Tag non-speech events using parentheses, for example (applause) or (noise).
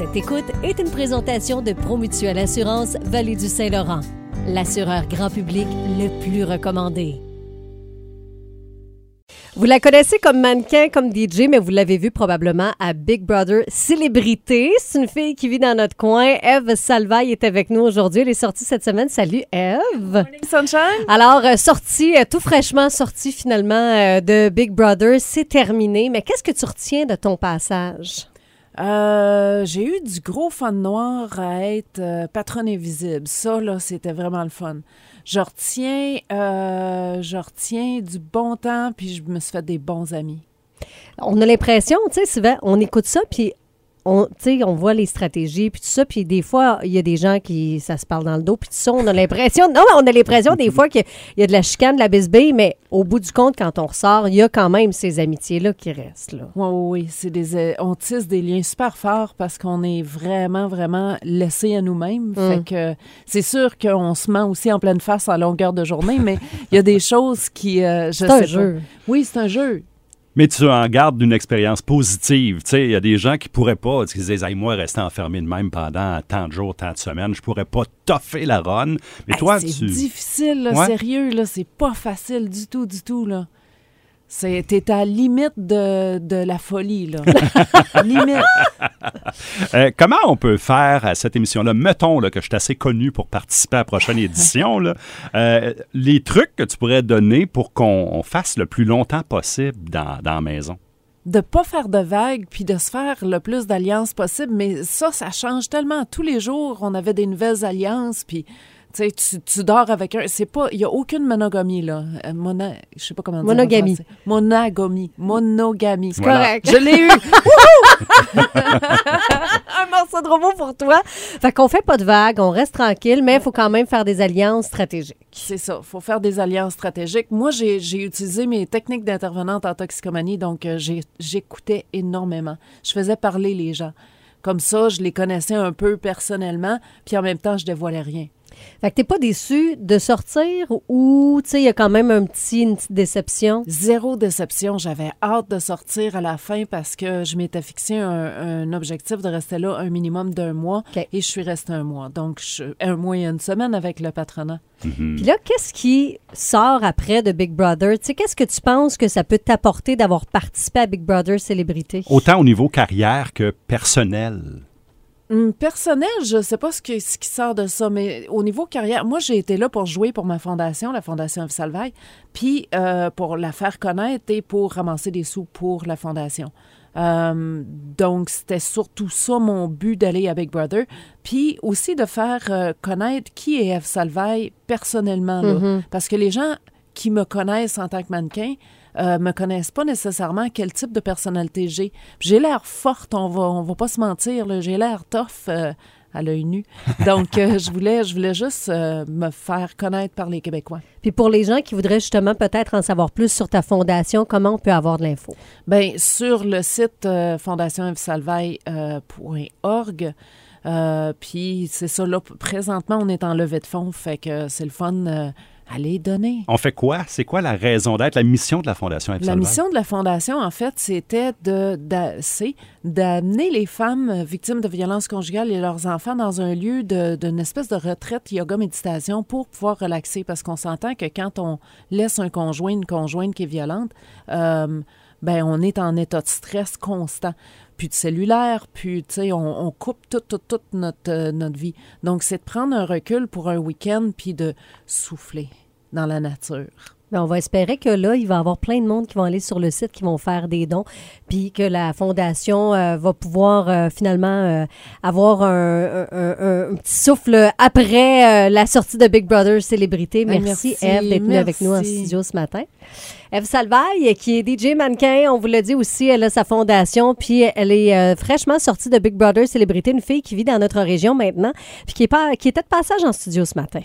Cette écoute est une présentation de Promutuelle Assurance Vallée du Saint-Laurent, l'assureur grand public le plus recommandé. Vous la connaissez comme mannequin, comme DJ, mais vous l'avez vue probablement à Big Brother Célébrité. C'est une fille qui vit dans notre coin. Eve Salvaille est avec nous aujourd'hui. Elle est sortie cette semaine. Salut, Eve. Sunshine. Alors, euh, sortie, euh, tout fraîchement sortie finalement euh, de Big Brother, c'est terminé. Mais qu'est-ce que tu retiens de ton passage? Euh, j'ai eu du gros fun noir à être euh, patronne invisible. Ça, là, c'était vraiment le fun. Je retiens, euh, je retiens du bon temps, puis je me suis fait des bons amis. On a l'impression, tu sais, souvent, on écoute ça, puis on, on voit les stratégies, puis tout ça, puis des fois, il y a des gens qui, ça se parle dans le dos, puis tout ça, on a l'impression, non, on a l'impression des fois qu'il y a de la chicane, de la bisbille, mais au bout du compte, quand on ressort, il y a quand même ces amitiés-là qui restent, là. Oui, oui, oui. C'est des, euh, on tisse des liens super forts parce qu'on est vraiment, vraiment laissé à nous-mêmes. Fait que c'est sûr qu'on se ment aussi en pleine face en longueur de journée, mais il y a des (laughs) choses qui, euh, je C'est un jeu. Oui, c'est un jeu. Mais tu en gardes d'une expérience positive. Tu sais, il y a des gens qui pourraient pas, qui se disent, hey, moi, rester enfermé de même pendant tant de jours, tant de semaines, je pourrais pas toffer la run. Mais Hey, toi, c'est tu. difficile, là, Ouais. sérieux, là, c'est pas facile du tout, du tout, là. C'est, t'es à la limite de, de la folie, là. (laughs) limite. Euh, comment on peut faire à cette émission-là? Mettons là, que je suis assez connu pour participer à la prochaine (laughs) édition. là. Euh, les trucs que tu pourrais donner pour qu'on on fasse le plus longtemps possible dans, dans la maison? De pas faire de vagues, puis de se faire le plus d'alliances possible, mais ça, ça change tellement. Tous les jours, on avait des nouvelles alliances, puis... Tu tu, tu dors avec un. C'est pas. Il n'y a aucune monogamie, là. Euh, mona, je sais pas comment dire. Monogamie. Monogamie. Monogamie. Voilà. Correct. Je l'ai eu. (laughs) (laughs) un morceau de robot pour toi. Fait qu'on fait pas de vagues, on reste tranquille, mais il faut quand même faire des alliances stratégiques. C'est ça. Il faut faire des alliances stratégiques. Moi, j'ai utilisé mes techniques d'intervenante en toxicomanie, donc euh, j'écoutais énormément. Je faisais parler les gens. Comme ça, je les connaissais un peu personnellement, puis en même temps, je dévoilais rien. Fait que t'es pas déçu de sortir ou, tu sais, il y a quand même un petit, une petite déception? Zéro déception. J'avais hâte de sortir à la fin parce que je m'étais fixé un, un objectif de rester là un minimum d'un mois et je suis restée un mois. Donc, je- un mois et une semaine avec le patronat. Puis là, qu'est-ce qui sort après de Big Brother? Tu sais, qu'est-ce que tu penses que ça peut t'apporter d'avoir participé à Big Brother Célébrité? Autant au niveau carrière que personnel. Hum, personnel, je sais pas ce, que- ce qui sort de ça, mais au niveau carrière, moi, j'ai été là pour jouer pour ma fondation, la Fondation Yves Salvaille, puis euh, pour la faire connaître et pour ramasser des sous pour la fondation. Euh, donc, c'était surtout ça mon but d'aller à Big Brother. Puis aussi de faire euh, connaître qui est Eve Salvaille personnellement. là. Parce que les gens qui me connaissent en tant que mannequin euh, me connaissent pas nécessairement quel type de personnalité j'ai. J'ai l'air forte, on va, on va pas se mentir. J'ai l'air tough euh, à l'œil nu. (laughs) Donc, euh, je voulais, je voulais juste euh, me faire connaître par les Québécois. Puis pour les gens qui voudraient justement peut-être en savoir plus sur ta fondation, comment on peut avoir de l'info? Ben sur le site fondationevsalvaille.org. Euh, puis c'est ça, là, présentement, on est en levée de fonds, fait que c'est le fun. Allez donner. On fait quoi? C'est quoi la raison d'être, la mission de la Fondation La mission de la Fondation, en fait, c'était de, c'est d'amener les femmes victimes de violences conjugales et leurs enfants dans un lieu de- d'une espèce de retraite yoga-méditation pour pouvoir relaxer. Parce qu'on s'entend que quand on laisse un conjoint, une conjointe qui est violente, euh, ben on est en état de stress constant. Plus de cellulaire, puis tu sais, on, on coupe toute, toute, notre, euh, notre vie. Donc, c'est de prendre un recul pour un week-end, puis de souffler dans la nature. Ben, on va espérer que là, il va y avoir plein de monde qui vont aller sur le site, qui vont faire des dons, puis que la Fondation euh, va pouvoir euh, finalement euh, avoir un, un- un- un petit souffle après euh, la sortie de Big Brother Célébrité. Ben, Merci, Eve d'être venue avec nous en studio ce matin. Eve Salvaille, qui est DJ mannequin, on vous l'a dit aussi, elle a sa fondation, puis elle est euh, fraîchement sortie de Big Brother Célébrité, une fille qui vit dans notre région maintenant, puis qui, est pas, qui était de passage en studio ce matin.